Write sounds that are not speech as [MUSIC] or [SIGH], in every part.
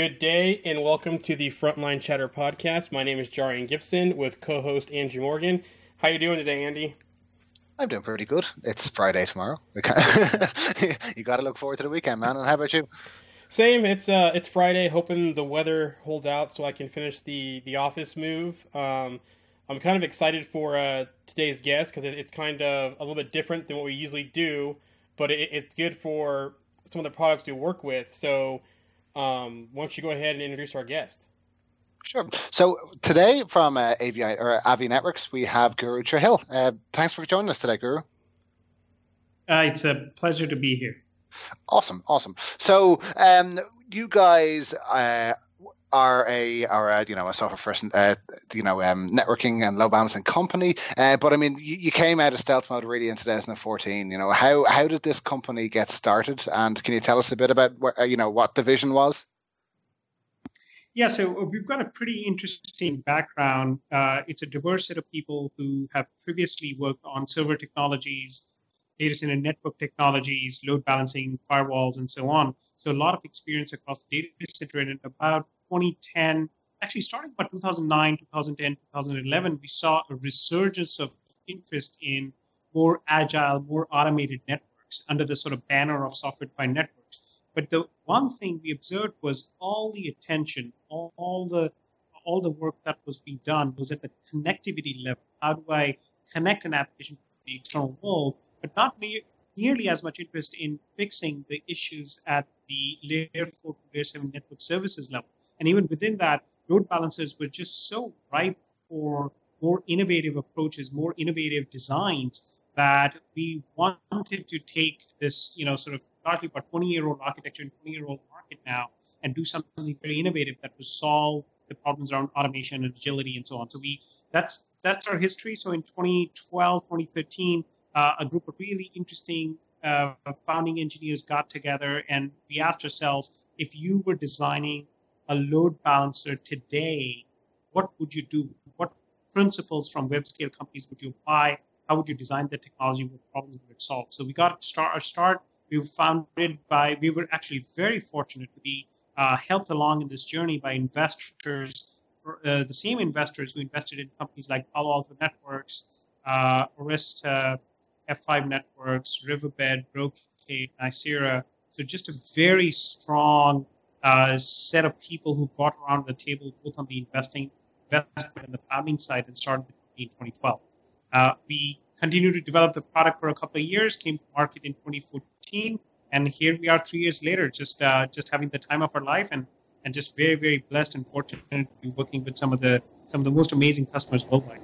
Good day, and welcome to the Frontline Chatter podcast. My name is Jarian Gibson with co-host Andrew Morgan. How you doing today, Andy? I'm doing pretty good. It's Friday tomorrow. [LAUGHS] you got to look forward to the weekend, man. And how about you? Same. It's uh, it's Friday. Hoping the weather holds out so I can finish the the office move. Um, I'm kind of excited for uh, today's guest because it's kind of a little bit different than what we usually do, but it, it's good for some of the products we work with. So, um, why don't you go ahead and introduce our guest? Sure. So today from uh, AVI or Avi Networks, we have Guru Chahil. Uh, thanks for joining us today, Guru. Uh, it's a pleasure to be here. Awesome, awesome. So um, you guys uh, are a are a, you know a software first uh, you know um, networking and load balancing company. Uh, but I mean, you, you, came out of stealth mode really in 2014. You know how how did this company get started? And can you tell us a bit about what uh, you know what the vision was? Yeah, so we've got a pretty interesting background. Uh, it's a diverse set of people who have previously worked on server technologies, data center network technologies, load balancing, firewalls, and so on. So a lot of experience across the data center. And about 2010, actually starting about 2009, 2010, 2011, we saw a resurgence of interest in more agile, more automated networks under the sort of banner of software-defined networks. But the one thing we observed was all the attention, all, all the all the work that was being done was at the connectivity level. How do I connect an application to the external world? But not me nearly as much interest in fixing the issues at the layer 4 to layer 7 network services level. And even within that, load balancers were just so ripe for more innovative approaches, more innovative designs that we wanted to take this, you know, sort of largely about 20 year old architecture and 20 year old market now and do something very innovative that would solve the problems around automation and agility and so on. So we that's that's our history. So in 2012, 2013, uh, a group of really interesting uh, founding engineers got together and we asked ourselves if you were designing a load balancer today, what would you do? What principles from web scale companies would you apply? How would you design the technology? What problems would it solve? So we got start, our start. We were founded by, we were actually very fortunate to be uh, helped along in this journey by investors, uh, the same investors who invested in companies like Palo Alto Networks, uh, Arista, F5 Networks, Riverbed, Brocade, Nicira. So just a very strong uh, set of people who brought around the table both on the investing, investment and the founding side and started in 2012. Uh, we continued to develop the product for a couple of years, came to market in 2014, and here we are three years later, just uh, just having the time of our life and and just very very blessed and fortunate to be working with some of the some of the most amazing customers worldwide.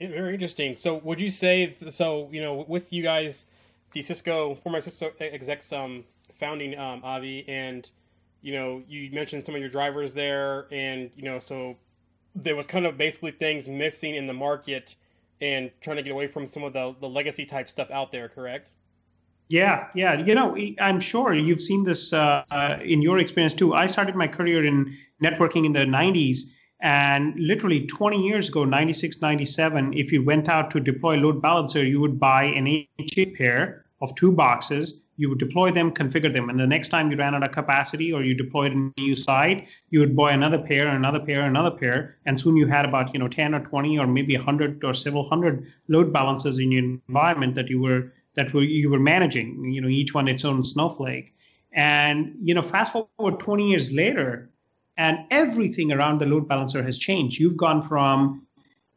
Very interesting. So, would you say so? You know, with you guys, the Cisco former Cisco execs um, founding um, Avi, and you know, you mentioned some of your drivers there, and you know, so there was kind of basically things missing in the market, and trying to get away from some of the the legacy type stuff out there. Correct? Yeah, yeah. You know, I'm sure you've seen this uh, uh, in your experience too. I started my career in networking in the 90s. And literally 20 years ago, 96, 97, if you went out to deploy load balancer, you would buy an HA pair of two boxes you would deploy them, configure them, and the next time you ran out of capacity or you deployed a new site, you would buy another pair, another pair, another pair, and soon you had about you know 10 or 20 or maybe 100 or several hundred load balancers in your environment that you were that were you were managing. You know, each one its own snowflake, and you know, fast forward 20 years later, and everything around the load balancer has changed. You've gone from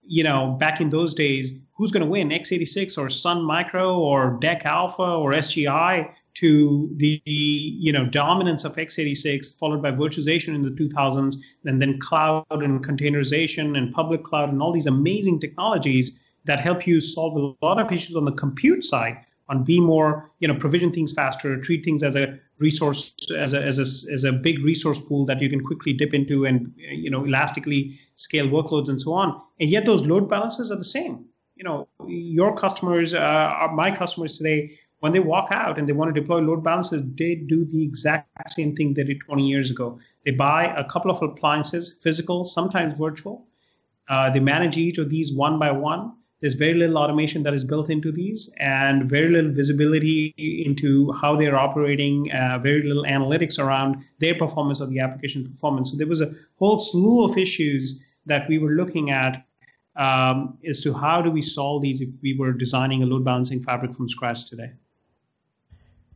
you know, back in those days, who's going to win, x86 or Sun Micro or DEC Alpha or SGI to the you know dominance of x86 followed by virtualization in the 2000s and then cloud and containerization and public cloud and all these amazing technologies that help you solve a lot of issues on the compute side on be more you know provision things faster treat things as a resource as a, as a as a big resource pool that you can quickly dip into and you know elastically scale workloads and so on. And yet those load balances are the same. You know your customers uh, are my customers today when they walk out and they want to deploy load balancers they do the exact same thing they did 20 years ago. They buy a couple of appliances physical sometimes virtual. Uh, they manage each of these one by one there's very little automation that is built into these and very little visibility into how they're operating, uh, very little analytics around their performance or the application performance. So there was a whole slew of issues that we were looking at um, as to how do we solve these if we were designing a load balancing fabric from scratch today.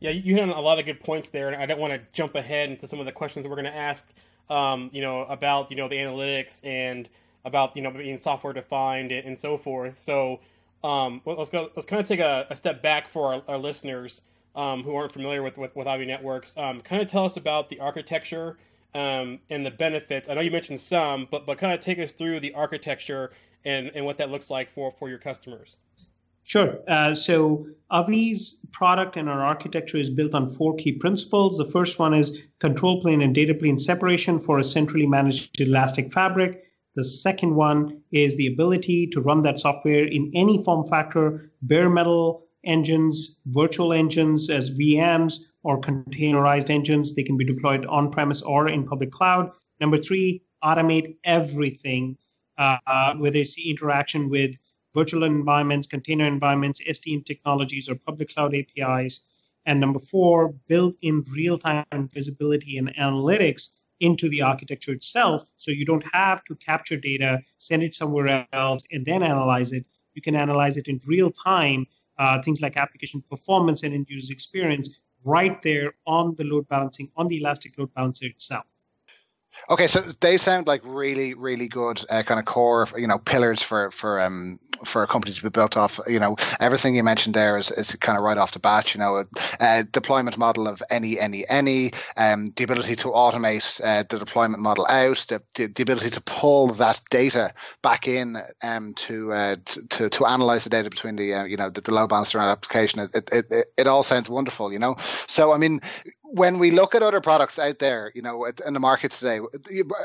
Yeah, you hit on a lot of good points there, and I don't want to jump ahead into some of the questions we're going to ask. Um, you know about you know the analytics and about you know being software defined and, so forth. So um, let's go. Let's kind of take a, a step back for our, our listeners um, who aren't familiar with with, with Avi Networks. Um, kind of tell us about the architecture um, and the benefits. I know you mentioned some, but but kind of take us through the architecture and and what that looks like for for your customers. Sure. Uh, so Avi's product and our architecture is built on four key principles. The first one is control plane and data plane separation for a centrally managed elastic fabric. The second one is the ability to run that software in any form factor, bare metal engines, virtual engines as VMs, or containerized engines. They can be deployed on premise or in public cloud. Number three, automate everything, uh, whether it's the interaction with virtual environments, container environments, SDN technologies, or public cloud APIs. And number four, build in real time visibility and analytics into the architecture itself. So you don't have to capture data, send it somewhere else, and then analyze it. You can analyze it in real time, uh, things like application performance and end user experience, right there on the load balancing, on the Elastic Load Balancer itself. Okay, so they sound like really, really good uh, kind of core, you know, pillars for for um for a company to be built off. You know, everything you mentioned there is, is kind of right off the bat. You know, a, a deployment model of any, any, any, um, the ability to automate uh, the deployment model out, the, the, the, ability to pull that data back in um, to, uh, to to analyze the data between the uh, you know the, the load balancer application. It, it, it, it all sounds wonderful. You know, so I mean, when we look at other products out there, you know, in the market today,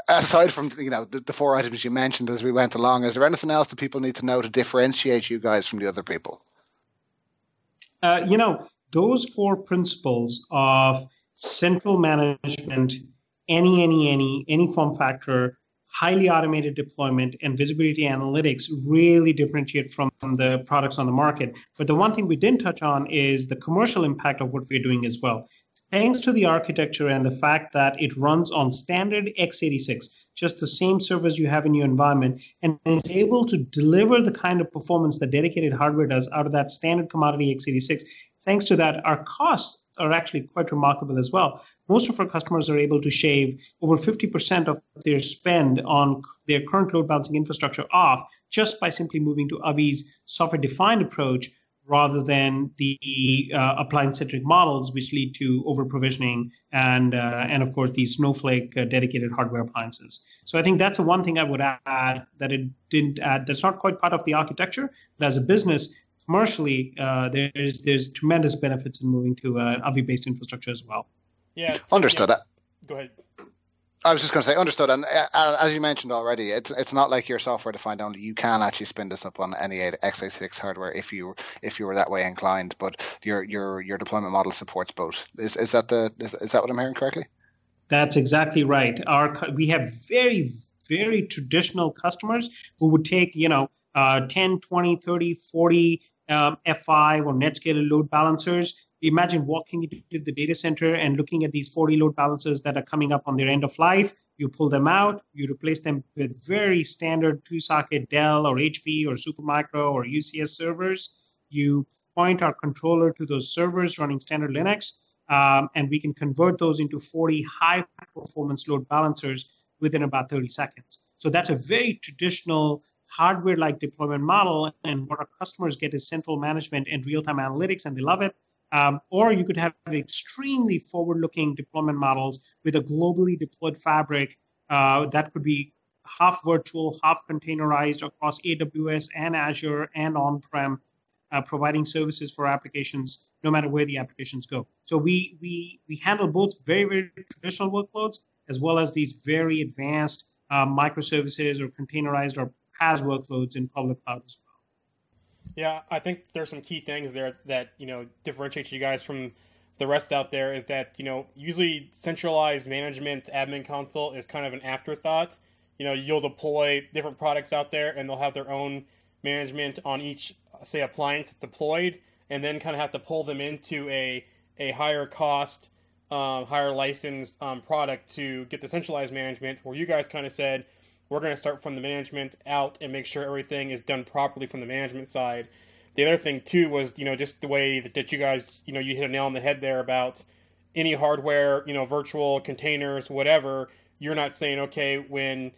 aside from you know the, the, four items you mentioned as we went along, is there anything else that people need to know to differentiate you guys from the other people? Uh, you know, those four principles of central management, any, any, any, any form factor, highly automated deployment, and visibility analytics really differentiate from, from the products on the market. But the one thing we didn't touch on is the commercial impact of what we're doing as well thanks to the architecture and the fact that it runs on standard x86, just the same servers you have in your environment, and is able to deliver the kind of performance that dedicated hardware does out of that standard commodity x86. Thanks to that, our costs are actually quite remarkable as well. Most of our customers are able to shave over 50% of their spend on their current load balancing infrastructure off just by simply moving to Avi's software defined approach rather than the uh, appliance-centric models, which lead to over-provisioning and uh, and of course these Snowflake uh, dedicated hardware appliances. So I think that's the one thing I would add that it didn't add. That's not quite part of the architecture, but as a business, commercially, uh, there's there's tremendous benefits in moving to uh, Avi-based infrastructure as well. Yeah, understood. Yeah. Go ahead. I was just going to say, understood. And uh, as you mentioned already, it's it's not like your software defined only. You can actually spin this up on any x86 hardware if you if you were that way inclined. But your your your deployment model supports both. Is is that the is, is that what I'm hearing correctly? That's exactly right. Our we have very very traditional customers who would take you know uh, 10, 20, 30, 40 um, F5 or NetScaler load balancers imagine walking into the data center and looking at these 40 load balancers that are coming up on their end of life. You pull them out, you replace them with very standard two socket Dell or HP or Supermicro or UCS servers. You point our controller to those servers running standard Linux, um, and we can convert those into 40 high performance load balancers within about 30 seconds. So that's a very traditional hardware like deployment model. And what our customers get is central management and real time analytics, and they love it. Um, or you could have extremely forward-looking deployment models with a globally deployed fabric uh, that could be half virtual, half containerized across AWS and Azure and on-prem, uh, providing services for applications no matter where the applications go. So we we we handle both very very traditional workloads as well as these very advanced uh, microservices or containerized or PaaS workloads in public cloud as well. Yeah, I think there's some key things there that you know differentiate you guys from the rest out there. Is that you know usually centralized management admin console is kind of an afterthought. You know, you'll deploy different products out there, and they'll have their own management on each, say, appliance that's deployed, and then kind of have to pull them into a a higher cost, um, higher license um, product to get the centralized management. Where you guys kind of said we're going to start from the management out and make sure everything is done properly from the management side. The other thing too was you know just the way that, that you guys you know you hit a nail on the head there about any hardware you know virtual containers whatever you're not saying okay when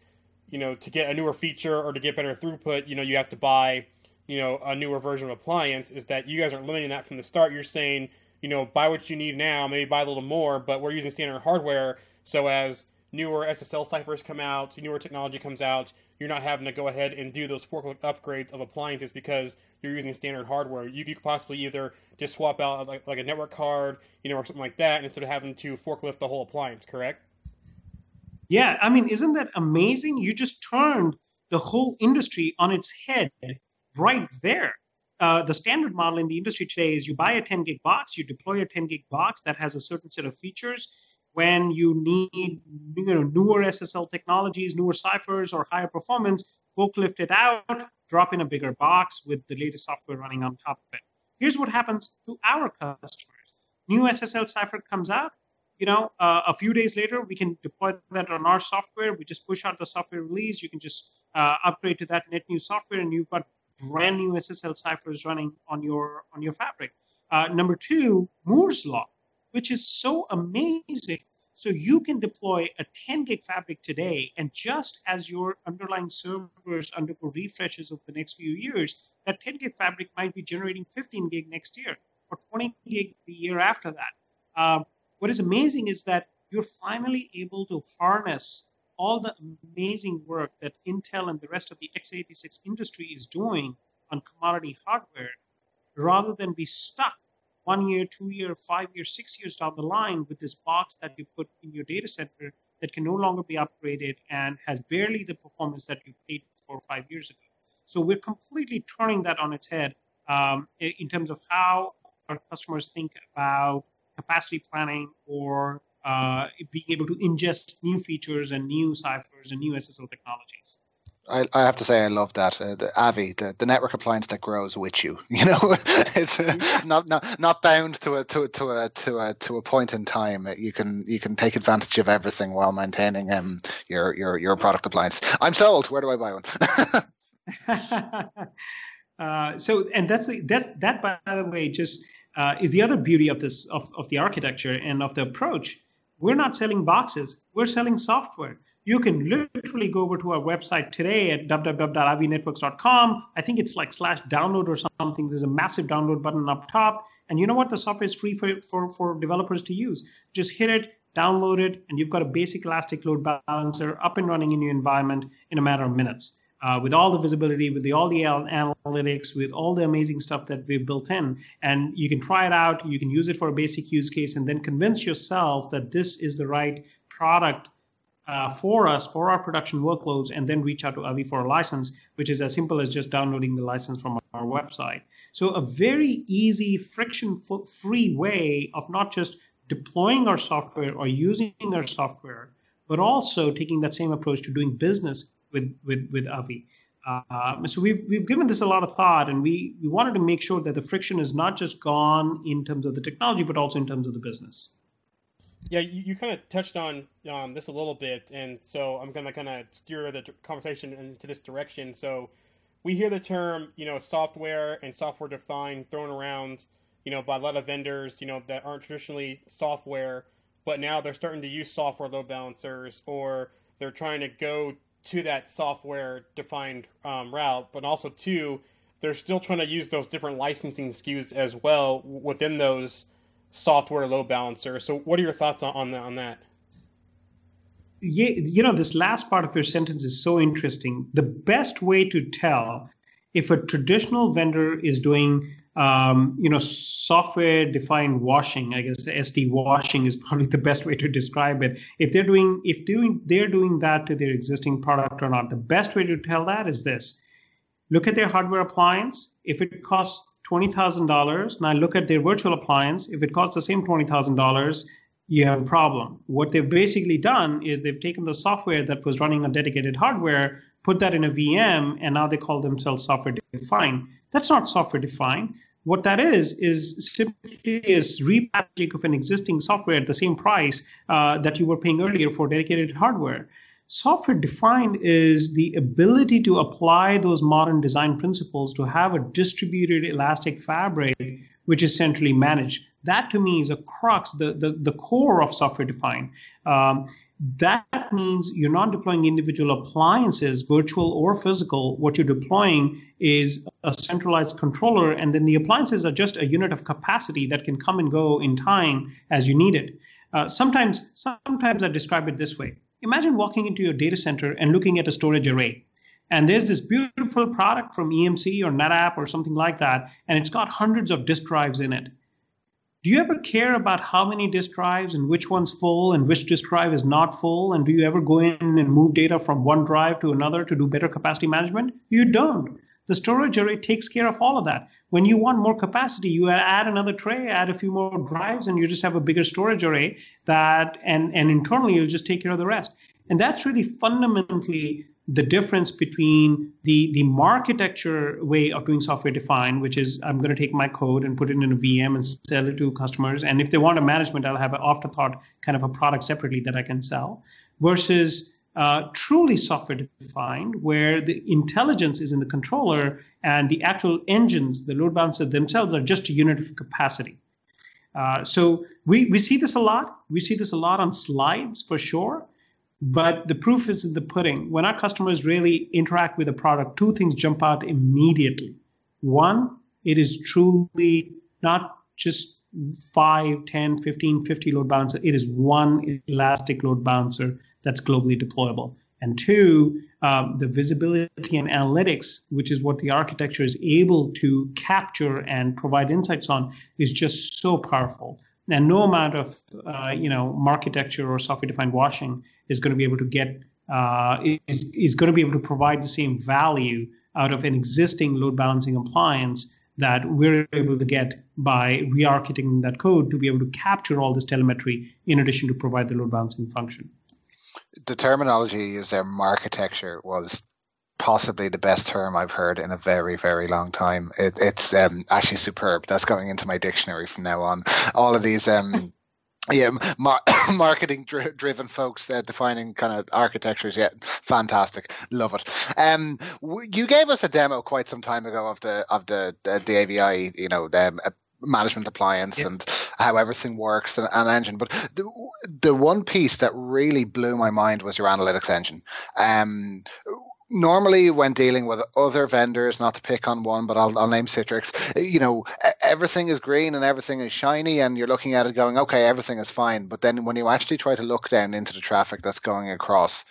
you know to get a newer feature or to get better throughput you know you have to buy you know a newer version of appliance is that you guys aren't limiting that from the start you're saying you know buy what you need now maybe buy a little more but we're using standard hardware so as newer ssl ciphers come out newer technology comes out you're not having to go ahead and do those forklift upgrades of appliances because you're using standard hardware. You, you could possibly either just swap out like, like a network card, you know, or something like that, instead of having to forklift the whole appliance. Correct? Yeah, I mean, isn't that amazing? You just turned the whole industry on its head right there. Uh, the standard model in the industry today is you buy a 10 gig box, you deploy a 10 gig box that has a certain set of features, when you need you know, newer SSL technologies, newer ciphers, or higher performance, forklift it out, drop in a bigger box with the latest software running on top of it. Here's what happens to our customers. New SSL cipher comes out. You know, uh, a few days later, we can deploy that on our software. We just push out the software release. You can just uh, upgrade to that net new software, and you've got brand new SSL ciphers running on your on your fabric. Uh, number two, Moore's law which is so amazing. So you can deploy a 10 gig fabric today, and just as your underlying servers undergo refreshes over the next few years, that 10 gig fabric might be generating 15 gig next year or 20 gig the year after that. Um, what is amazing is that you're finally able to harness all the amazing work that Intel and the rest of the x86 industry is doing on commodity hardware rather than be stuck one year, two year, five years, six years down the line with this box that you put in your data center that can no longer be upgraded and has barely the performance that you paid for five years ago. So we're completely turning that on its head um, in terms of how our customers think about capacity planning or uh, being able to ingest new features and new ciphers and new SSL technologies. I, I have to say I love that uh, the Avi, the, the network appliance that grows with you. [LAUGHS] You know, [LAUGHS] it's uh, not not not bound to a to to a to a to a point in time. You can you can take advantage of everything while maintaining um your your your product appliance. I'm sold. Where do I buy one? [LAUGHS] uh, so and that's the, that's that by the way just uh, is the other beauty of this of, of the architecture and of the approach. We're not selling boxes. We're selling software you can literally go over to our website today at www.avinetworks.com. I think it's like slash download or something. There's a massive download button up top. And you know what? The software is free for, for, for developers to use. Just hit it, download it, and you've got a basic Elastic Load Balancer up and running in your environment in a matter of minutes. Uh, with all the visibility, with the, all the analytics, with all the amazing stuff that we've built in. And you can try it out, you can use it for a basic use case, and then convince yourself that this is the right product uh, for us for our production workloads and then reach out to Avi for a license, which is as simple as just downloading the license from our website. So, a very easy, friction free way of not just deploying our software or using our software, but also taking that same approach to doing business with, with, with Avi. Uh, so we've we've given this a lot of thought, and we we wanted to make sure that the friction is not just gone in terms of the technology, but also in terms of the business. Yeah, you, you kind of touched on um, this a little bit, and so I'm gonna kind of steer the conversation into this direction. So we hear the term, you know, software and software defined thrown around, you know, by a lot of vendors, you know, that aren't traditionally software, but now they're starting to use software load balancers, or they're trying to go to that software defined um, route, but also too, they're still trying to use those different licensing SKUs as well within those software load balancer. So, what are your thoughts on on that? Yeah, you know, this last part of your sentence is so interesting. The best way to tell if a traditional vendor is doing, um, you know, software-defined washing, I guess the SD washing is probably the best way to describe it. If they're doing, if doing, they're doing that to their existing product or not. The best way to tell that is this: look at their hardware appliance. If it costs $20,000. Now look at their virtual appliance. If it costs the same $20,000, you have a problem. What they've basically done is they've taken the software that was running on dedicated hardware, put that in a VM, and now they call themselves software defined. That's not software defined. What that is is simply is repackaging of an existing software at the same price uh, that you were paying earlier for dedicated hardware. Software defined is the ability to apply those modern design principles to have a distributed elastic fabric which is centrally managed. That to me is a crux, the, the, the core of software defined. Um, that means you're not deploying individual appliances, virtual or physical. What you're deploying is a centralized controller, and then the appliances are just a unit of capacity that can come and go in time as you need it. Uh, sometimes, sometimes I describe it this way. Imagine walking into your data center and looking at a storage array. And there's this beautiful product from EMC or NetApp or something like that, and it's got hundreds of disk drives in it do you ever care about how many disk drives and which one's full and which disk drive is not full? And do you ever go in and move data from one drive to another to do better capacity management? You don't. The storage array takes care of all of that. When you want more capacity, you add another tray, add a few more drives, and you just have a bigger storage array that and, and internally you'll just take care of the rest. And that's really fundamentally the difference between the the architecture way of doing software defined, which is I'm going to take my code and put it in a VM and sell it to customers, and if they want a management, I'll have an afterthought kind of a product separately that I can sell, versus uh, truly software defined, where the intelligence is in the controller and the actual engines, the load balancers themselves, are just a unit of capacity. Uh, so we, we see this a lot. We see this a lot on slides for sure. But the proof is in the pudding. When our customers really interact with a product, two things jump out immediately. One, it is truly not just 5, 10, 15, 50 load balancer. It is one elastic load balancer that's globally deployable. And two, um, the visibility and analytics, which is what the architecture is able to capture and provide insights on, is just so powerful and no amount of uh, you know architecture or software defined washing is going to be able to get uh, is, is going to be able to provide the same value out of an existing load balancing appliance that we're able to get by re-architecting that code to be able to capture all this telemetry in addition to provide the load balancing function. The terminology used there, architecture, was possibly the best term I've heard in a very, very long time. It, it's um, actually superb. That's going into my dictionary from now on. All of these. Um, [LAUGHS] yeah, mar- [COUGHS] marketing dri- driven folks uh, defining kind of architectures. Yeah, fantastic, love it. Um, w- you gave us a demo quite some time ago of the of the the, the AVI, you know, um, management appliance and how everything works and, and engine. But the, the one piece that really blew my mind was your analytics engine. Um, normally when dealing with other vendors not to pick on one but I'll, I'll, name citrix you know everything is green and everything is shiny and you're looking at it going okay everything is fine but then when you actually try to look down into the traffic that's going across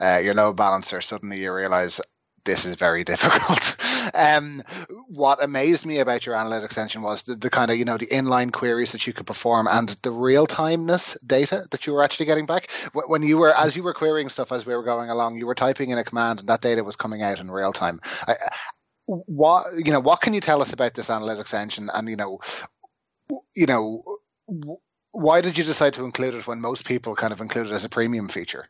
uh, your load balancer suddenly you realize this is very [LAUGHS] difficult. um, what amazed me about your analytics engine was the, the, kind of you know the inline queries that you could perform and the real timeness data that you were actually getting back. When you were as you were querying stuff as we were going along, you were typing in a command and that data was coming out in real time. I, what you know, what can you tell us about this analytics engine? And you know, you know, why did you decide to include it when most people kind of include it as a premium feature?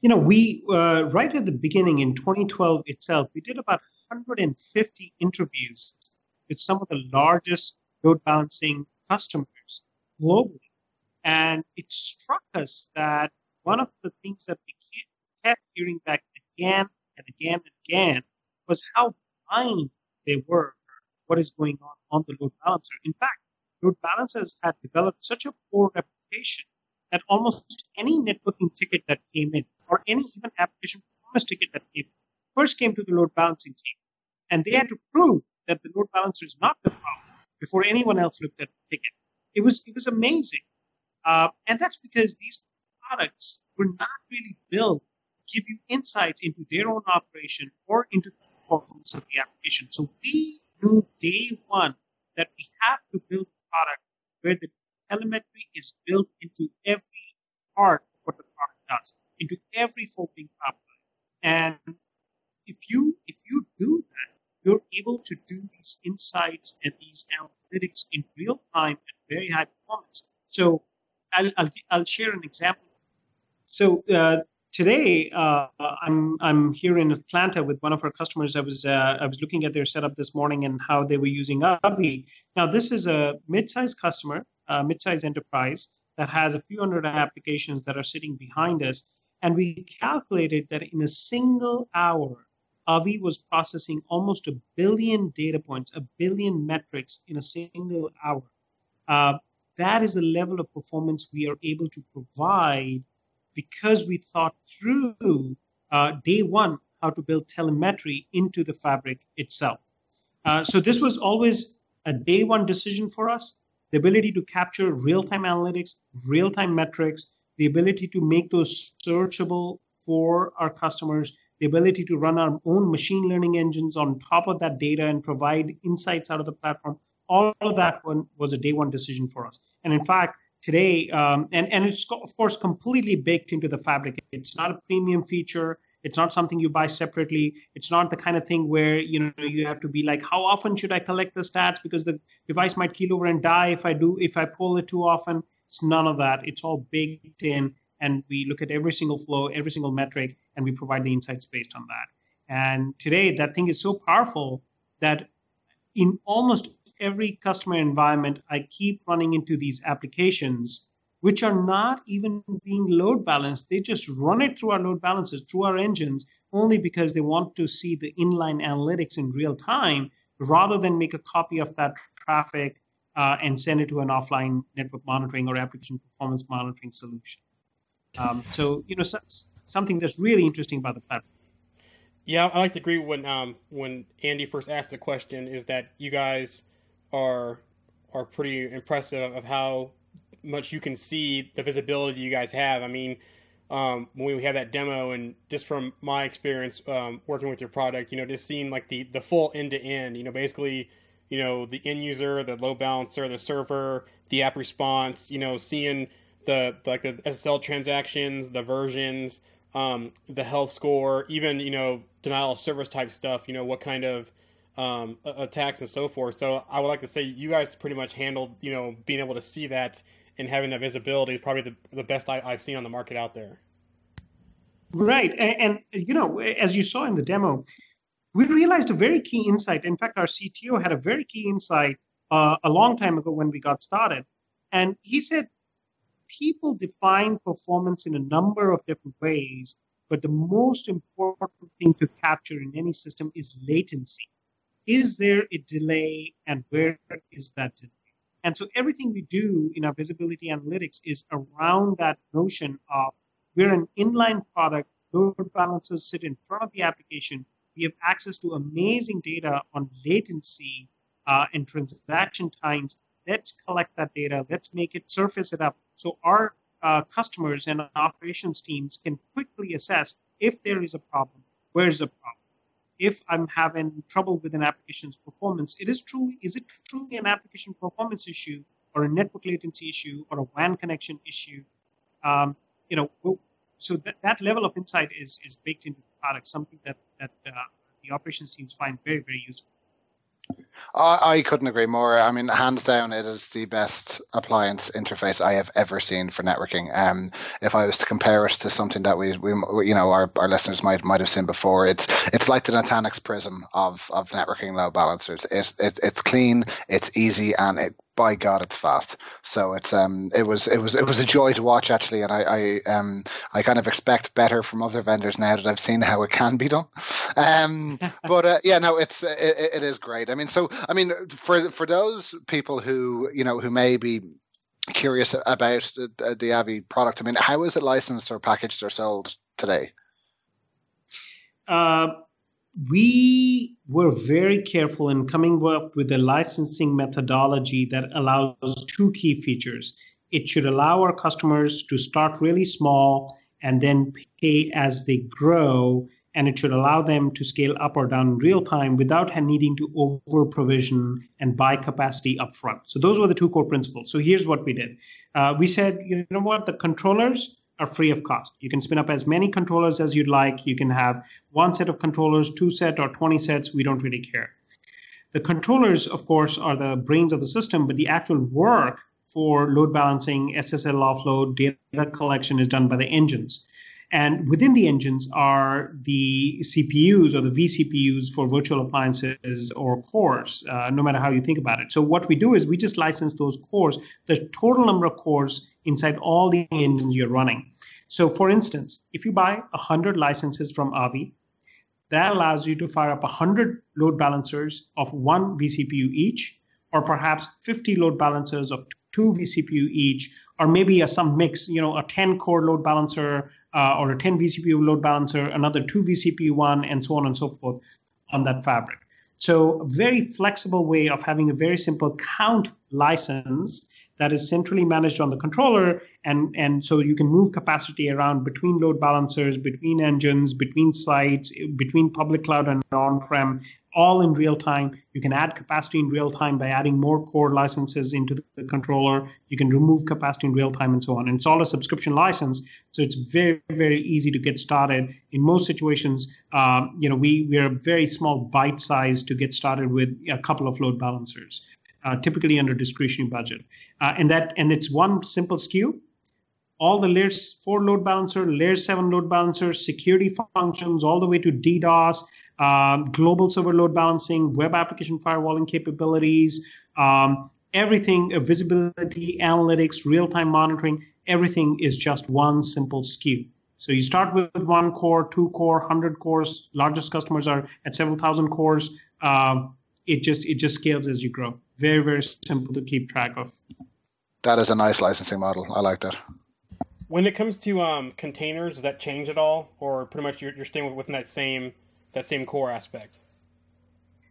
You know, we uh, right at the beginning in 2012 itself, we did about 150 interviews with some of the largest load balancing customers globally. And it struck us that one of the things that we kept hearing back again and again and again was how blind they were what is going on on the load balancer. In fact, load balancers had developed such a poor reputation that almost any networking ticket that came in, or any even application performance ticket that came in, first came to the load balancing team. And they had to prove that the load balancer is not the problem before anyone else looked at the ticket. It was, it was amazing. Uh, and that's because these products were not really built to give you insights into their own operation or into the performance of the application. So we knew day one that we have to build a product where the telemetry is built into every part of what the product does, into every folding pipeline. And if you if you do that, you're able to do these insights and these analytics in real time at very high performance. So I'll, I'll, I'll share an example. So uh, today uh, I'm I'm here in Atlanta with one of our customers. I was uh, I was looking at their setup this morning and how they were using Avi. Now this is a mid-sized customer, a mid-sized enterprise that has a few hundred applications that are sitting behind us, and we calculated that in a single hour, Avi was processing almost a billion data points, a billion metrics in a single hour. Uh, that is the level of performance we are able to provide because we thought through uh, day one how to build telemetry into the fabric itself. Uh, so this was always a day one decision for us. The ability to capture real-time analytics, real-time metrics, the ability to make those searchable for our customers, the ability to run our own machine learning engines on top of that data and provide insights out of the platform. All of that one was a day one decision for us. And in fact, today, um, and, and it's of course completely baked into the fabric. It's not a premium feature. It's not something you buy separately. It's not the kind of thing where you know you have to be like, how often should I collect the stats because the device might keel over and die if I do if I pull it too often. It's none of that. It's all baked in, and we look at every single flow, every single metric, and we provide the insights based on that. And today, that thing is so powerful that in almost every customer environment, I keep running into these applications which are not even being load balanced. They just run it through our load balancers, through our engines, only because they want to see the inline analytics in real time rather than make a copy of that traffic uh, and send it to an offline network monitoring or application performance monitoring solution. Um, so, you know, so, something that's really interesting about the platform. Yeah, I like to agree when um, when Andy first asked the question is that you guys are are pretty impressive of how much you can see the visibility you guys have. I mean, um, when we had that demo, and just from my experience um, working with your product, you know, just seeing like the the full end to end, you know, basically, you know, the end user, the load balancer, the server, the app response, you know, seeing the, like the SSL transactions, the versions, um, the health score, even you know denial of service type stuff. You know, what kind of um, attacks and so forth. So I would like to say you guys pretty much handled, you know, being able to see that and having that visibility is probably the, the best I, have seen on the market out there. Right. And, and, you know, as you saw in the demo, we realized a very key insight. In fact, our CTO had a very key insight uh, a long time ago when we got started. And he said, people define performance in a number of different ways, but the most important thing to capture in any system is latency is there a delay and where is that delay? And so everything we do in our visibility analytics is around that notion of we're an inline product, load balancers sit in front of the application. We have access to amazing data on latency uh, and transaction times. Let's collect that data. Let's make it surface it up so our uh, customers and operations teams can quickly assess if there is a problem, where's the problem if I'm having trouble with an application's performance, it is truly is it truly an application performance issue or a network latency issue or a WAN connection issue? Um, you know, so that, that level of insight is is baked into the product, something that that uh, the operations teams find very very useful. I, I couldn't agree more. I mean, hands down, it is the best appliance interface I have ever seen for networking. Um, if I was to compare it to something that we, we you know, our, our listeners might might have seen before, it's it's like the Nutanix Prism of of networking load balancers. It, it it's clean, it's easy, and it by God, it's fast. So it's um it was it was it was a joy to watch actually, and I I um I kind of expect better from other vendors now that I've seen how it can be done. Um, [LAUGHS] but uh, yeah, no, it's it, it is great. I mean, so I mean for for those people who you know who may be curious about the, the Avi product, I mean, how is it licensed or packaged or sold today? Uh, we were very careful in coming up with a licensing methodology that allows two key features. It should allow our customers to start really small and then pay as they grow. And it should allow them to scale up or down in real time without needing to over provision and buy capacity upfront. So, those were the two core principles. So, here's what we did uh, we said, you know what, the controllers are free of cost. You can spin up as many controllers as you'd like. You can have one set of controllers, two set, or 20 sets. We don't really care. The controllers, of course, are the brains of the system, but the actual work for load balancing, SSL offload, data collection is done by the engines. And within the engines are the CPUs or the vCPUs for virtual appliances or cores, uh, no matter how you think about it. So what we do is we just license those cores, the total number of cores inside all the engines you're running. So for instance, if you buy 100 licenses from Avi, that allows you to fire up 100 load balancers of one vCPU each, or perhaps 50 load balancers of two vCPU each, or maybe a, some mix, you know, a 10 core load balancer uh, or a 10 vCPU load balancer, another two vCPU one, and so on and so forth on that fabric. So a very flexible way of having a very simple count license that is centrally managed on the controller and and so you can move capacity around between load balancers between engines between sites between public cloud and on-prem all in real time you can add capacity in real time by adding more core licenses into the controller you can remove capacity in real time and so on and it's all a subscription license so it's very very easy to get started in most situations um, you know we we're a very small bite size to get started with a couple of load balancers uh, typically under discretionary budget. Uh, and that and it's one simple SKU. All the layers four load balancer, layer seven load balancer, security functions, all the way to DDoS, um, global server load balancing, web application firewalling capabilities, um, everything, uh, visibility, analytics, real time monitoring, everything is just one simple SKU. So you start with one core, two core, hundred cores. Largest customers are at several thousand cores. Um, it just it just scales as you grow. Very very simple to keep track of. That is a nice licensing model. I like that. When it comes to um, containers, does that change at all, or pretty much you're, you're staying within that same that same core aspect?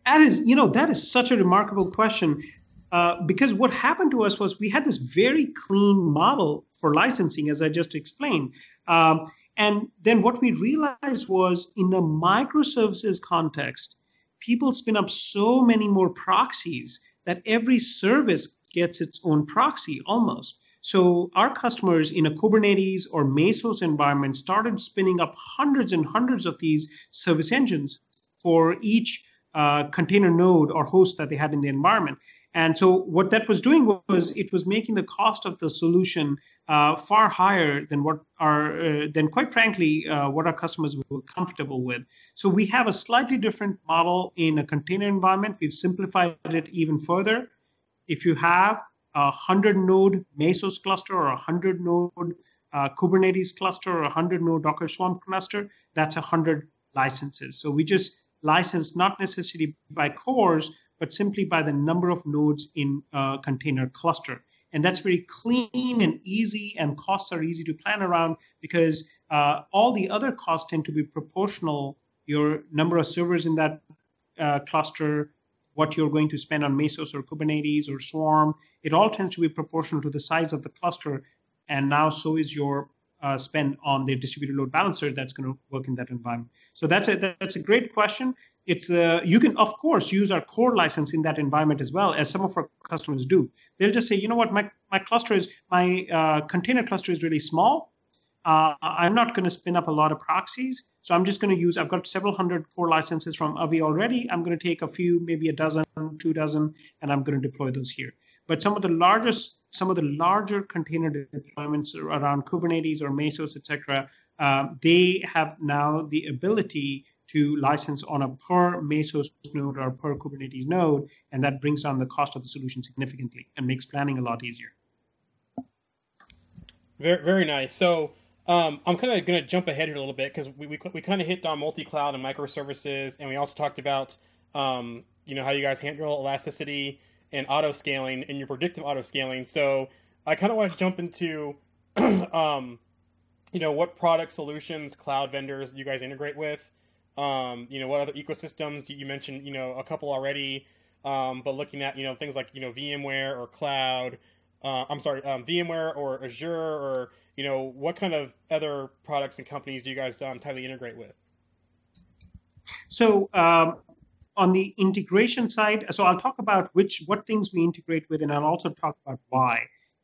That is, you know, that is such a remarkable question. Uh, because what happened to us was we had this very clean model for licensing, as I just explained. Um, and then what we realized was in a microservices context, people spin up so many more proxies that every service gets its own proxy almost. So our customers in a Kubernetes or Mesos environment started spinning up hundreds and hundreds of these service engines for each uh, container node or host that they had in the environment. And so what that was doing was it was making the cost of the solution uh, far higher than what our uh, than quite frankly uh, what our customers were comfortable with. So we have a slightly different model in a container environment. We've simplified it even further. If you have a hundred node Mesos cluster or a hundred node uh, Kubernetes cluster or a hundred node Docker Swarm cluster, that's a hundred licenses. So we just license not necessarily by cores but simply by the number of nodes in a container cluster. And that's very clean and easy, and costs are easy to plan around because uh, all the other costs tend to be proportional. Your number of servers in that uh, cluster, what you're going to spend on Mesos or Kubernetes or Swarm, it all tends to be proportional to the size of the cluster. And now, so is your uh, spend on the distributed load balancer that's going to work in that environment. So that's a that's a great question it's uh, you can of course use our core license in that environment as well as some of our customers do they'll just say you know what my, my cluster is my uh, container cluster is really small uh, i'm not going to spin up a lot of proxies so i'm just going to use i've got several hundred core licenses from avi already i'm going to take a few maybe a dozen two dozen and i'm going to deploy those here but some of the largest some of the larger container deployments around kubernetes or mesos etc uh, they have now the ability to license on a per Mesos node or per Kubernetes node, and that brings down the cost of the solution significantly and makes planning a lot easier. Very, very nice. So um, I'm kind of going to jump ahead here a little bit because we, we, we kind of hit on multi-cloud and microservices, and we also talked about um, you know how you guys handle elasticity and auto scaling and your predictive auto scaling. So I kind of want to jump into [CLEARS THROAT] um, you know what product solutions, cloud vendors you guys integrate with, um, you know, what other ecosystems? You mentioned, you know, a couple already, um, but looking at, you know, things like, you know, VMware or cloud. Uh, I'm sorry, um, VMware or Azure, or you know, what kind of other products and companies do you guys um, tightly integrate with? So um, on the integration side, so I'll talk about which what things we integrate with, and I'll also talk about why,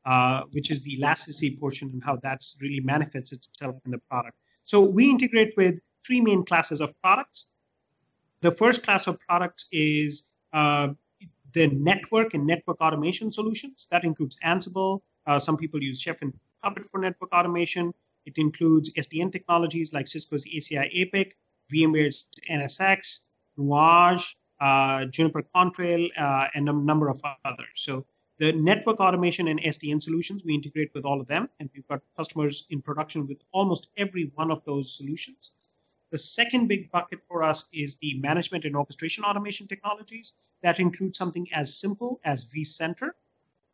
uh, which is the elasticity portion and how that's really manifests itself in the product. So we integrate with three main classes of products. The first class of products is uh, the network and network automation solutions. That includes Ansible. Uh, some people use Chef and Puppet for network automation. It includes SDN technologies like Cisco's ACI APIC, VMware's NSX, Nuage, uh, Juniper Contrail, uh, and a number of others. So the network automation and SDN solutions, we integrate with all of them, and we've got customers in production with almost every one of those solutions. The second big bucket for us is the management and orchestration automation technologies. That includes something as simple as vCenter,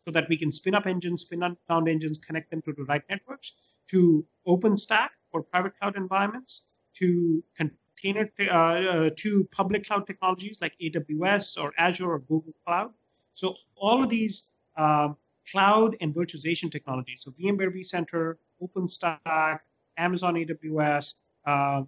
so that we can spin up engines, spin down engines, connect them to the right networks, to OpenStack for private cloud environments, to container uh, uh, to public cloud technologies like AWS or Azure or Google Cloud. So all of these uh, cloud and virtualization technologies, so VMware vCenter, OpenStack, Amazon AWS, uh,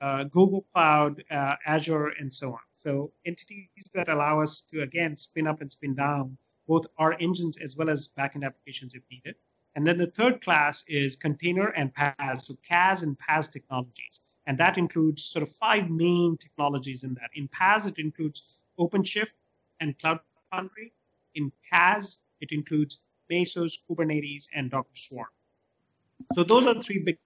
uh, Google Cloud, uh, Azure, and so on. So entities that allow us to again spin up and spin down both our engines as well as backend applications if needed. And then the third class is container and PaaS, so CaaS and PaaS technologies. And that includes sort of five main technologies in that. In PaaS, it includes OpenShift and Cloud Foundry. In CaaS, it includes Mesos, Kubernetes, and Docker Swarm. So those are the three big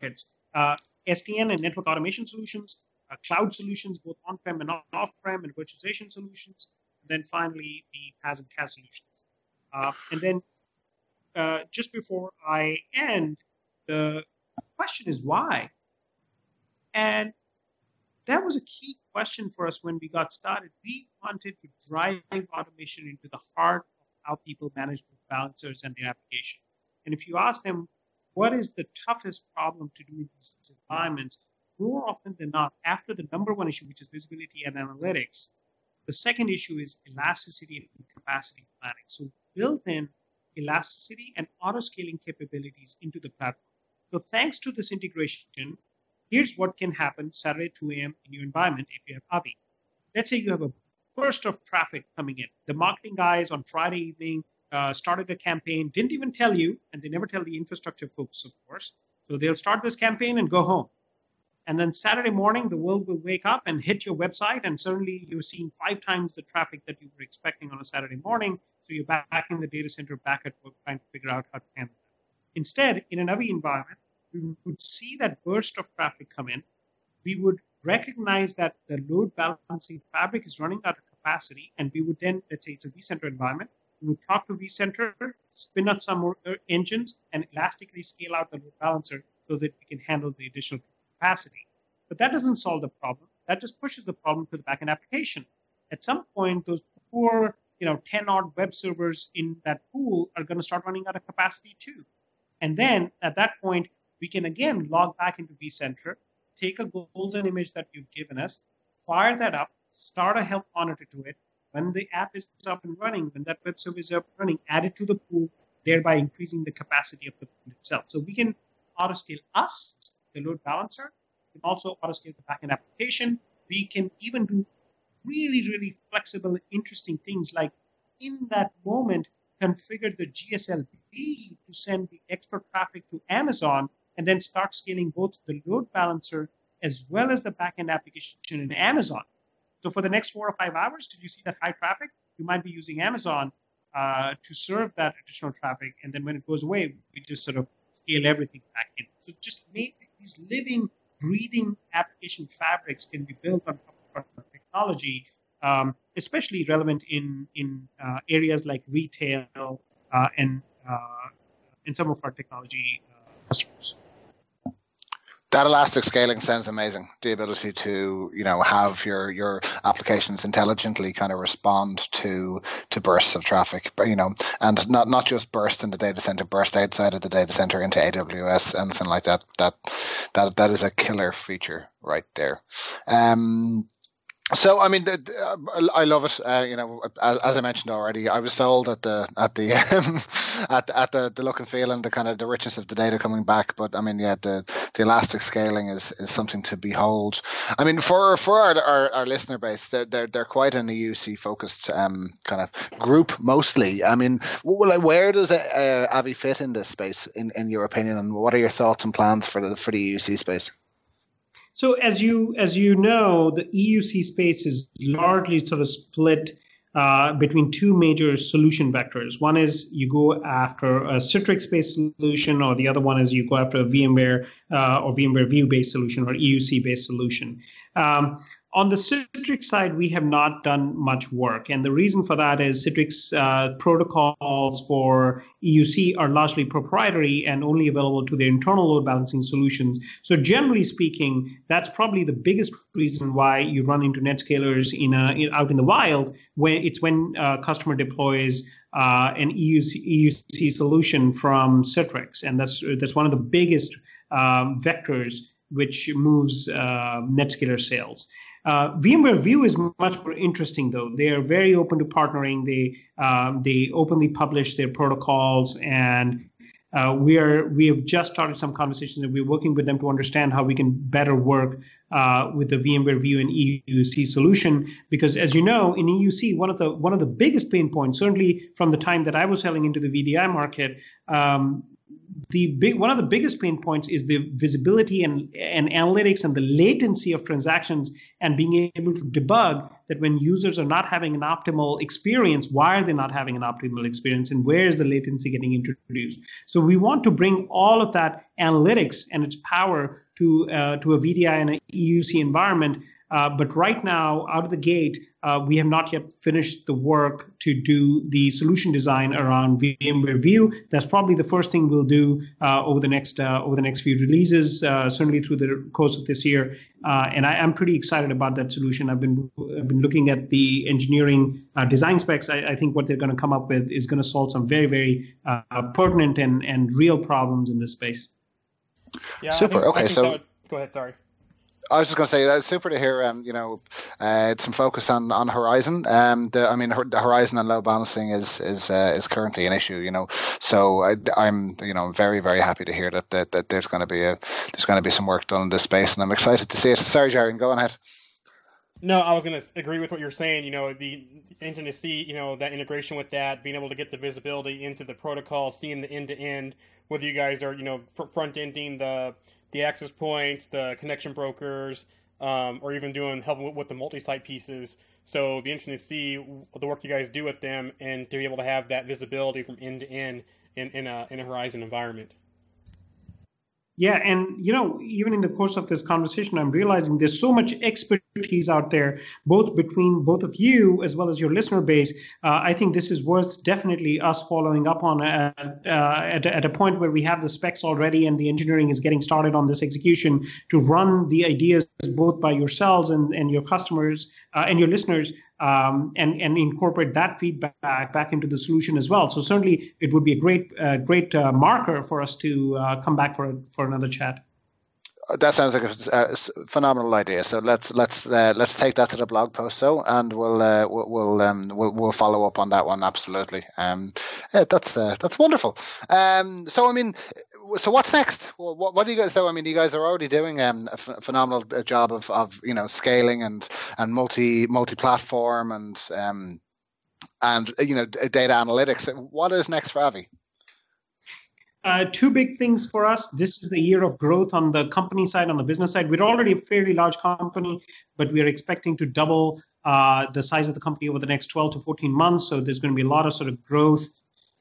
buckets. Uh, SDN and network automation solutions, uh, cloud solutions, both on-prem and off-prem, and virtualization solutions, then finally the PaaS and CaaS solutions. Uh, and then uh, just before I end, the question is why? And that was a key question for us when we got started. We wanted to drive automation into the heart of how people manage the balancers and their application. And if you ask them what is the toughest problem to do in these environments, more often than not, after the number one issue, which is visibility and analytics, the second issue is elasticity and capacity planning. So built in elasticity and auto scaling capabilities into the platform. So thanks to this integration, here's what can happen Saturday 2 a.m. in your environment if you have Avi. Let's say you have a burst of traffic coming in. The marketing guys on Friday evening uh, started a campaign, didn't even tell you, and they never tell the infrastructure folks, of course. So they'll start this campaign and go home. And then Saturday morning, the world will wake up and hit your website, and suddenly you're seeing five times the traffic that you were expecting on a Saturday morning. So you're back in the data center, back at work, trying to figure out how to handle that. Instead, in an Avi environment, we would see that burst of traffic come in. We would recognize that the load balancing fabric is running out of capacity, and we would then, let's say it's a vCenter environment, we would talk to vCenter, spin up some more engines, and elastically scale out the load balancer so that we can handle the additional capacity. But that doesn't solve the problem. That just pushes the problem to the backend application. At some point, those poor, you know, 10 odd web servers in that pool are going to start running out of capacity too. And then at that point, we can again log back into vCenter, take a golden image that you've given us, fire that up, start a help monitor to it, when the app is up and running, when that web server is up and running, add it to the pool, thereby increasing the capacity of the pool itself. So we can auto scale us, the load balancer. We can also auto scale the backend application. We can even do really, really flexible, interesting things like in that moment, configure the GSLB to send the extra traffic to Amazon and then start scaling both the load balancer as well as the backend application in Amazon. So for the next four or five hours, did you see that high traffic? You might be using Amazon uh, to serve that additional traffic, and then when it goes away, we just sort of scale everything back in. So just make these living, breathing application fabrics can be built on top of technology, um, especially relevant in in uh, areas like retail uh, and uh, in some of our technology uh, that elastic scaling sounds amazing. The ability to, you know, have your your applications intelligently kind of respond to to bursts of traffic, you know, and not not just burst in the data center, burst outside of the data center into AWS, anything like that. That that that is a killer feature right there. Um, so I mean, the, I love it. Uh, you know, as, as, I mentioned already, I was sold at the at the [LAUGHS] um, at at the, the look and feel and the kind of the richness of the data coming back. But I mean, yeah, the the elastic scaling is, is something to behold. I mean, for for our our, our listener base, they're, they're they're quite an EUC focused um, kind of group mostly. I mean, well, where does uh, Avi fit in this space, in, in your opinion, and what are your thoughts and plans for the for the EUC space? So as you as you know, the EUC space is largely sort of split uh, between two major solution vectors. One is you go after a Citrix based solution, or the other one is you go after a VMware uh, or VMware View based solution or EUC based solution. Um, on the Citrix side, we have not done much work. And the reason for that is Citrix uh, protocols for EUC are largely proprietary and only available to their internal load balancing solutions. So, generally speaking, that's probably the biggest reason why you run into NetScalers in, a, in out in the wild. When it's when a customer deploys uh, an EUC, EUC solution from Citrix, and that's that's one of the biggest um, vectors which moves uh, NetScaler sales. Uh, VMware View is much more interesting, though. They are very open to partnering. They um, they openly publish their protocols, and uh, we are we have just started some conversations, and we're working with them to understand how we can better work uh, with the VMware View and EUC solution. Because, as you know, in EUC, one of the one of the biggest pain points, certainly from the time that I was selling into the VDI market, um, the big one of the biggest pain points is the visibility and, and analytics and the latency of transactions and being able to debug that when users are not having an optimal experience why are they not having an optimal experience and where is the latency getting introduced? So we want to bring all of that analytics and its power to uh, to a vdi and an euc environment uh, but right now, out of the gate, uh, we have not yet finished the work to do the solution design around VMware View. That's probably the first thing we'll do uh, over the next uh, over the next few releases, uh, certainly through the course of this year. Uh, and I am pretty excited about that solution. I've been I've been looking at the engineering design specs. I, I, think what they're going to come up with is going to solve some very very pertinent and and real problems in this space. Yeah, super. Think, okay, so would, go ahead. Sorry. I was just going to say that's super to hear. Um, you know, uh, some focus on on Horizon. Um, the, I mean, the Horizon and load balancing is is uh, is currently an issue. You know, so I, am you know very very happy to hear that that, that there's going to be a there's going to be some work done in this space, and I'm excited to see it. Sorry, Jerry, go ahead. No, I was going to agree with what you're saying. You know, the engine to see, you know, that integration with that, being able to get the visibility into the protocol, seeing the end to end, whether you guys are, you know, front ending the the access points, the connection brokers, um, or even doing helping with the multi-site pieces. So it'd be interesting to see the work you guys do with them and to be able to have that visibility from end to end in, in a in a Horizon environment. Yeah, and you know, even in the course of this conversation, I'm realizing there's so much expertise out there, both between both of you as well as your listener base. Uh, I think this is worth definitely us following up on uh, uh, at, at a point where we have the specs already and the engineering is getting started on this execution to run the ideas both by yourselves and, and your customers uh, and your listeners um, and and incorporate that feedback back into the solution as well. So certainly, it would be a great uh, great uh, marker for us to uh, come back for for another chat. That sounds like a, a phenomenal idea. So let's let's uh, let's take that to the blog post, so and we'll uh, we'll um, we'll we'll follow up on that one absolutely. Um, yeah, that's uh, that's wonderful. Um, so I mean, so what's next? What, what do you guys? So I mean, you guys are already doing um, a phenomenal uh, job of, of you know scaling and and multi multi platform and um, and you know data analytics. What is next for Avi? Uh, two big things for us. This is the year of growth on the company side, on the business side. We're already a fairly large company, but we are expecting to double uh, the size of the company over the next 12 to 14 months. So there's going to be a lot of sort of growth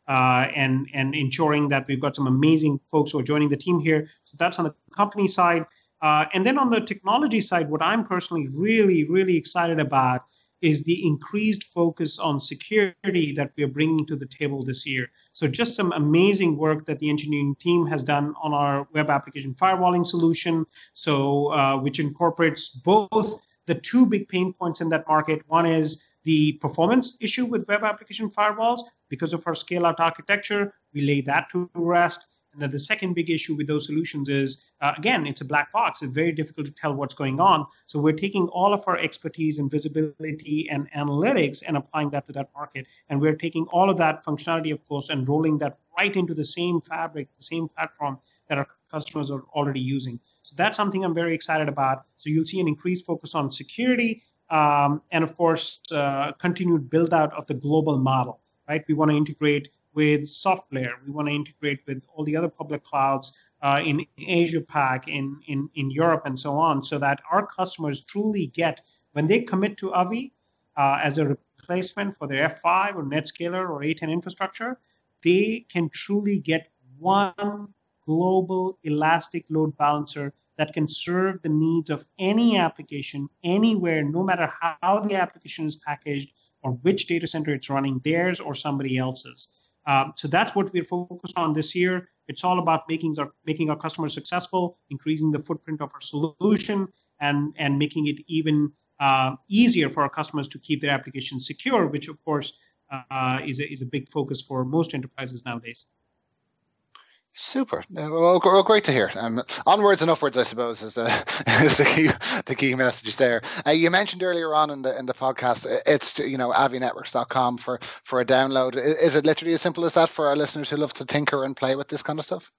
uh, and and ensuring that we've got some amazing folks who are joining the team here. So that's on the company side. Uh, and then on the technology side, what I'm personally really, really excited about is the increased focus on security that we are bringing to the table this year. So, just some amazing work that the engineering team has done on our web application firewalling solution. So, uh, which incorporates both the two big pain points in that market. One is the performance issue with web application firewalls because of our scale out architecture. We lay that to rest. And then the second big issue with those solutions is, uh, again, it's a black box. It's very difficult to tell what's going on. So we're taking all of our expertise in visibility and analytics and applying that to that market. And we're taking all of that functionality, of course, and rolling that right into the same fabric, the same platform that our customers are already using. So that's something I'm very excited about. So you'll see an increased focus on security um, and, of course, uh, continued build out of the global model. Right? We want to integrate with SoftLayer. We want to integrate with all the other public clouds uh, in Asia Pac, in, in, in Europe, and so on, so that our customers truly get, when they commit to Avi uh, as a replacement for their F5 or NetScaler or A10 infrastructure, they can truly get one global elastic load balancer that can serve the needs of any application anywhere, no matter how the application is packaged or which data center it's running, theirs or somebody else's. Um, so that's what we're focused on this year. It's all about making our making our customers successful, increasing the footprint of our solution, and and making it even uh, easier for our customers to keep their applications secure, which of course uh, is a, is a big focus for most enterprises nowadays. Super. Well, well, great to hear. Um, onwards and upwards, I suppose, is the [LAUGHS] is the key the key message there. Uh, you mentioned earlier on in the in the podcast, it's you know avinetworks.com for for a download. Is it literally as simple as that for our listeners who love to tinker and play with this kind of stuff?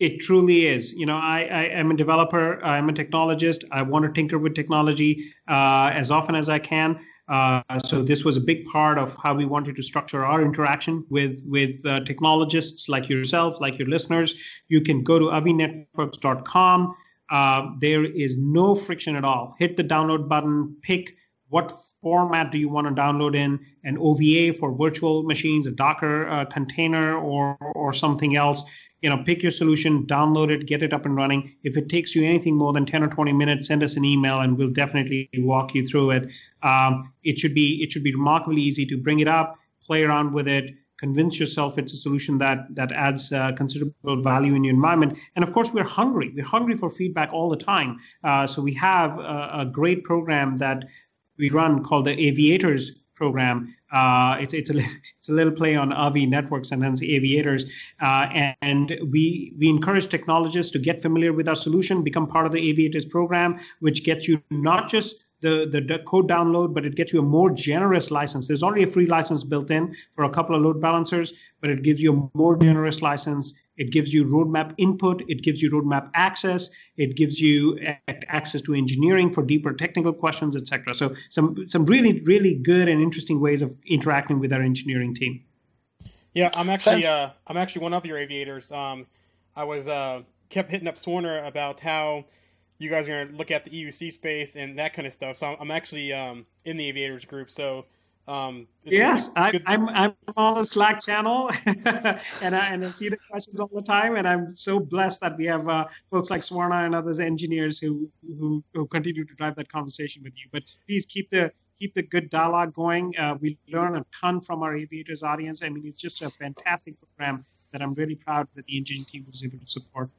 It truly is. You know, I, I am a developer. I'm a technologist. I want to tinker with technology uh, as often as I can. Uh, so this was a big part of how we wanted to structure our interaction with with uh, technologists like yourself, like your listeners. You can go to avinetworks.com. Uh, there is no friction at all. Hit the download button, pick what format do you want to download in? An ova for virtual machines a docker uh, container or or something else? You know pick your solution download it get it up and running. If it takes you anything more than 10 or 20 minutes send us an email and we'll definitely walk you through it. Um, it should be it should be remarkably easy to bring it up play around with it convince yourself it's a solution that that adds uh, considerable value in your environment. And of course we're hungry. We're hungry for feedback all the time. Uh, so we have a, a, great program that we run called the aviators program. Uh, it's it's a [LAUGHS] it's a little play on Avi networks and hence aviators, uh, and, and, we we encourage technologists to get familiar with our solution, become part of the aviators program, which gets you not just the, the, the code download, but it gets you a more generous license. There's already a free license built in for a couple of load balancers, but it gives you a more generous license. It gives you roadmap input. It gives you roadmap access. It gives you access to engineering for deeper technical questions, etc. So some some really really good and interesting ways of interacting with our engineering team. Yeah, I'm actually uh, I'm actually one of your aviators. Um, I was uh, kept hitting up Swarna about how you guys are going to look at the EUC space and that kind of stuff. So I'm actually um, in the aviators group. So um, yes, I, am I'm, I'm on the Slack channel, [LAUGHS] and I and I see the questions all the time. And I'm so blessed that we have uh, folks like Swarna and others engineers who, who, who continue to drive that conversation with you. But please keep the keep the good dialogue going. Uh, we learn a ton from our aviators audience. I mean, it's just a fantastic program that I'm really proud that the engineering team was able to support.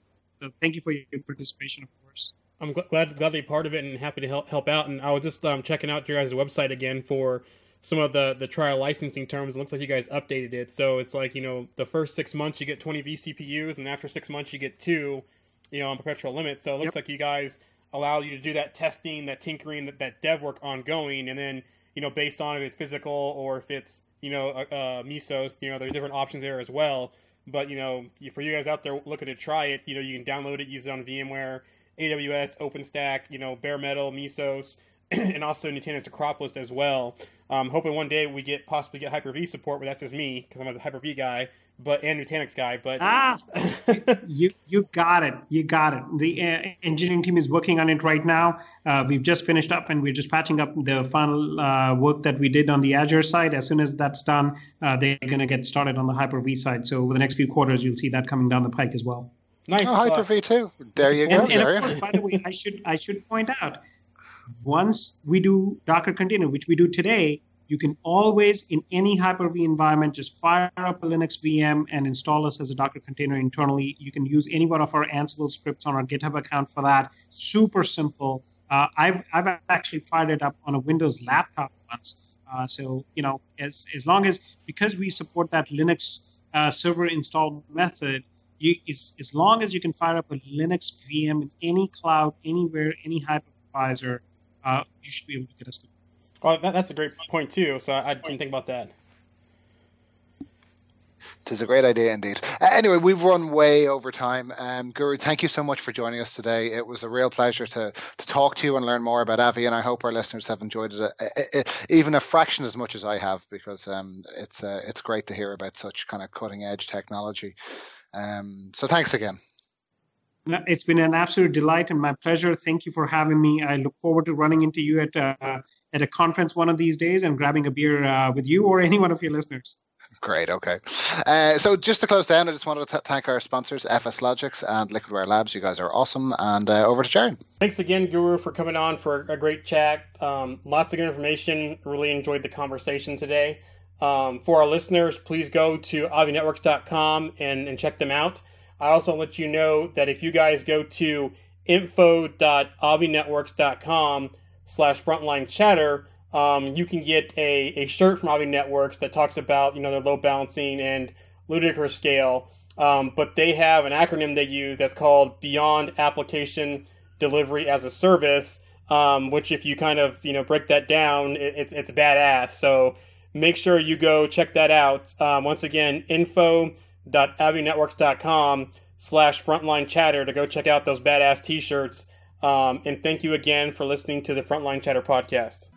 So thank you for your participation, of course. I'm glad, glad to be part of it and happy to help help out. And I was just um, checking out your guys' website again for some of the the trial licensing terms. It looks like you guys updated it, so it's like you know the first six months you get 20 vCPUs, and after six months you get two, you know, on perpetual limit. So it looks yep. like you guys allow you to do that testing, that tinkering, that, that dev work ongoing, and then you know based on if it's physical or if it's you know uh, uh, Mesos, you know there's different options there as well. But you know, for you guys out there looking to try it, you know, you can download it, use it on VMware AWS, OpenStack, you know, bare metal, Mesos, [CLEARS THROAT] and also Nutanix Acropolis as well. Um, hoping one day we get possibly get Hyper V support, but that's just me because I'm a Hyper V guy, but and Nutanix guy. But ah, [LAUGHS] you you got it, you got it. The uh, engineering team is working on it right now. Uh, we've just finished up, and we're just patching up the final uh, work that we did on the Azure side. As soon as that's done, uh, they're going to get started on the Hyper V side. So over the next few quarters, you'll see that coming down the pike as well. Nice. Oh, Hyper V too. There you go. And, and of course, by the way, I should I should point out, once we do Docker container, which we do today, you can always in any Hyper-V environment just fire up a Linux VM and install us as a Docker container internally. You can use any one of our Ansible scripts on our GitHub account for that. Super simple. Uh, I've I've actually fired it up on a Windows laptop once. Uh, so you know, as as long as because we support that Linux uh, server install method, you, as, as long as you can fire up a Linux VM in any cloud, anywhere, any hypervisor, uh, you should be able to get us to. Oh, that, that's a great point too. So I, I didn't think about that. It is a great idea indeed. Uh, anyway, we've run way over time. Um, Guru, thank you so much for joining us today. It was a real pleasure to to talk to you and learn more about Avi, and I hope our listeners have enjoyed it, a, a, a, even a fraction as much as I have, because um, it's uh, it's great to hear about such kind of cutting edge technology. Um, so thanks again. It's been an absolute delight and my pleasure. Thank you for having me. I look forward to running into you at uh, at a conference one of these days and grabbing a beer uh, with you or [LAUGHS] any one of your listeners. Great. Okay. Uh, so just to close down, I just wanted to th- thank our sponsors, FSLogix and Liquidware Labs. You guys are awesome. And uh, over to Jarian. Thanks again, Guru, for coming on for a great chat. Um, lots of good information. Really enjoyed the conversation today. Um, for our listeners, please go to avinetworks.com and, and check them out. I also let you know that if you guys go to info.avinetworks.com slash frontline chatter, um, you can get a, a shirt from Avi Networks that talks about you know their load balancing and ludicrous scale. Um, but they have an acronym they use that's called Beyond Application Delivery as a Service, um, which if you kind of you know break that down, it, it's it's badass. So make sure you go check that out. Um, once again, info.avinetworks.com slash frontline chatter to go check out those badass t-shirts. Um, and thank you again for listening to the Frontline Chatter podcast.